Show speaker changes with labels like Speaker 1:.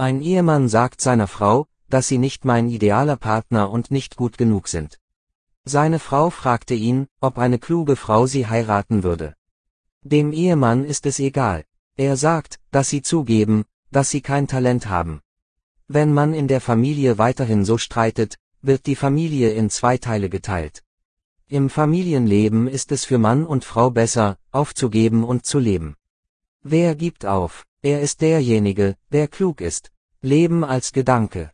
Speaker 1: Ein Ehemann sagt seiner Frau, dass sie nicht mein idealer Partner und nicht gut genug sind. Seine Frau fragte ihn, ob eine kluge Frau sie heiraten würde. Dem Ehemann ist es egal. Er sagt, dass sie zugeben, dass sie kein Talent haben. Wenn man in der Familie weiterhin so streitet, wird die Familie in zwei Teile geteilt. Im Familienleben ist es für Mann und Frau besser, aufzugeben und zu leben. Wer gibt auf? Er ist derjenige, der klug ist. Leben als Gedanke.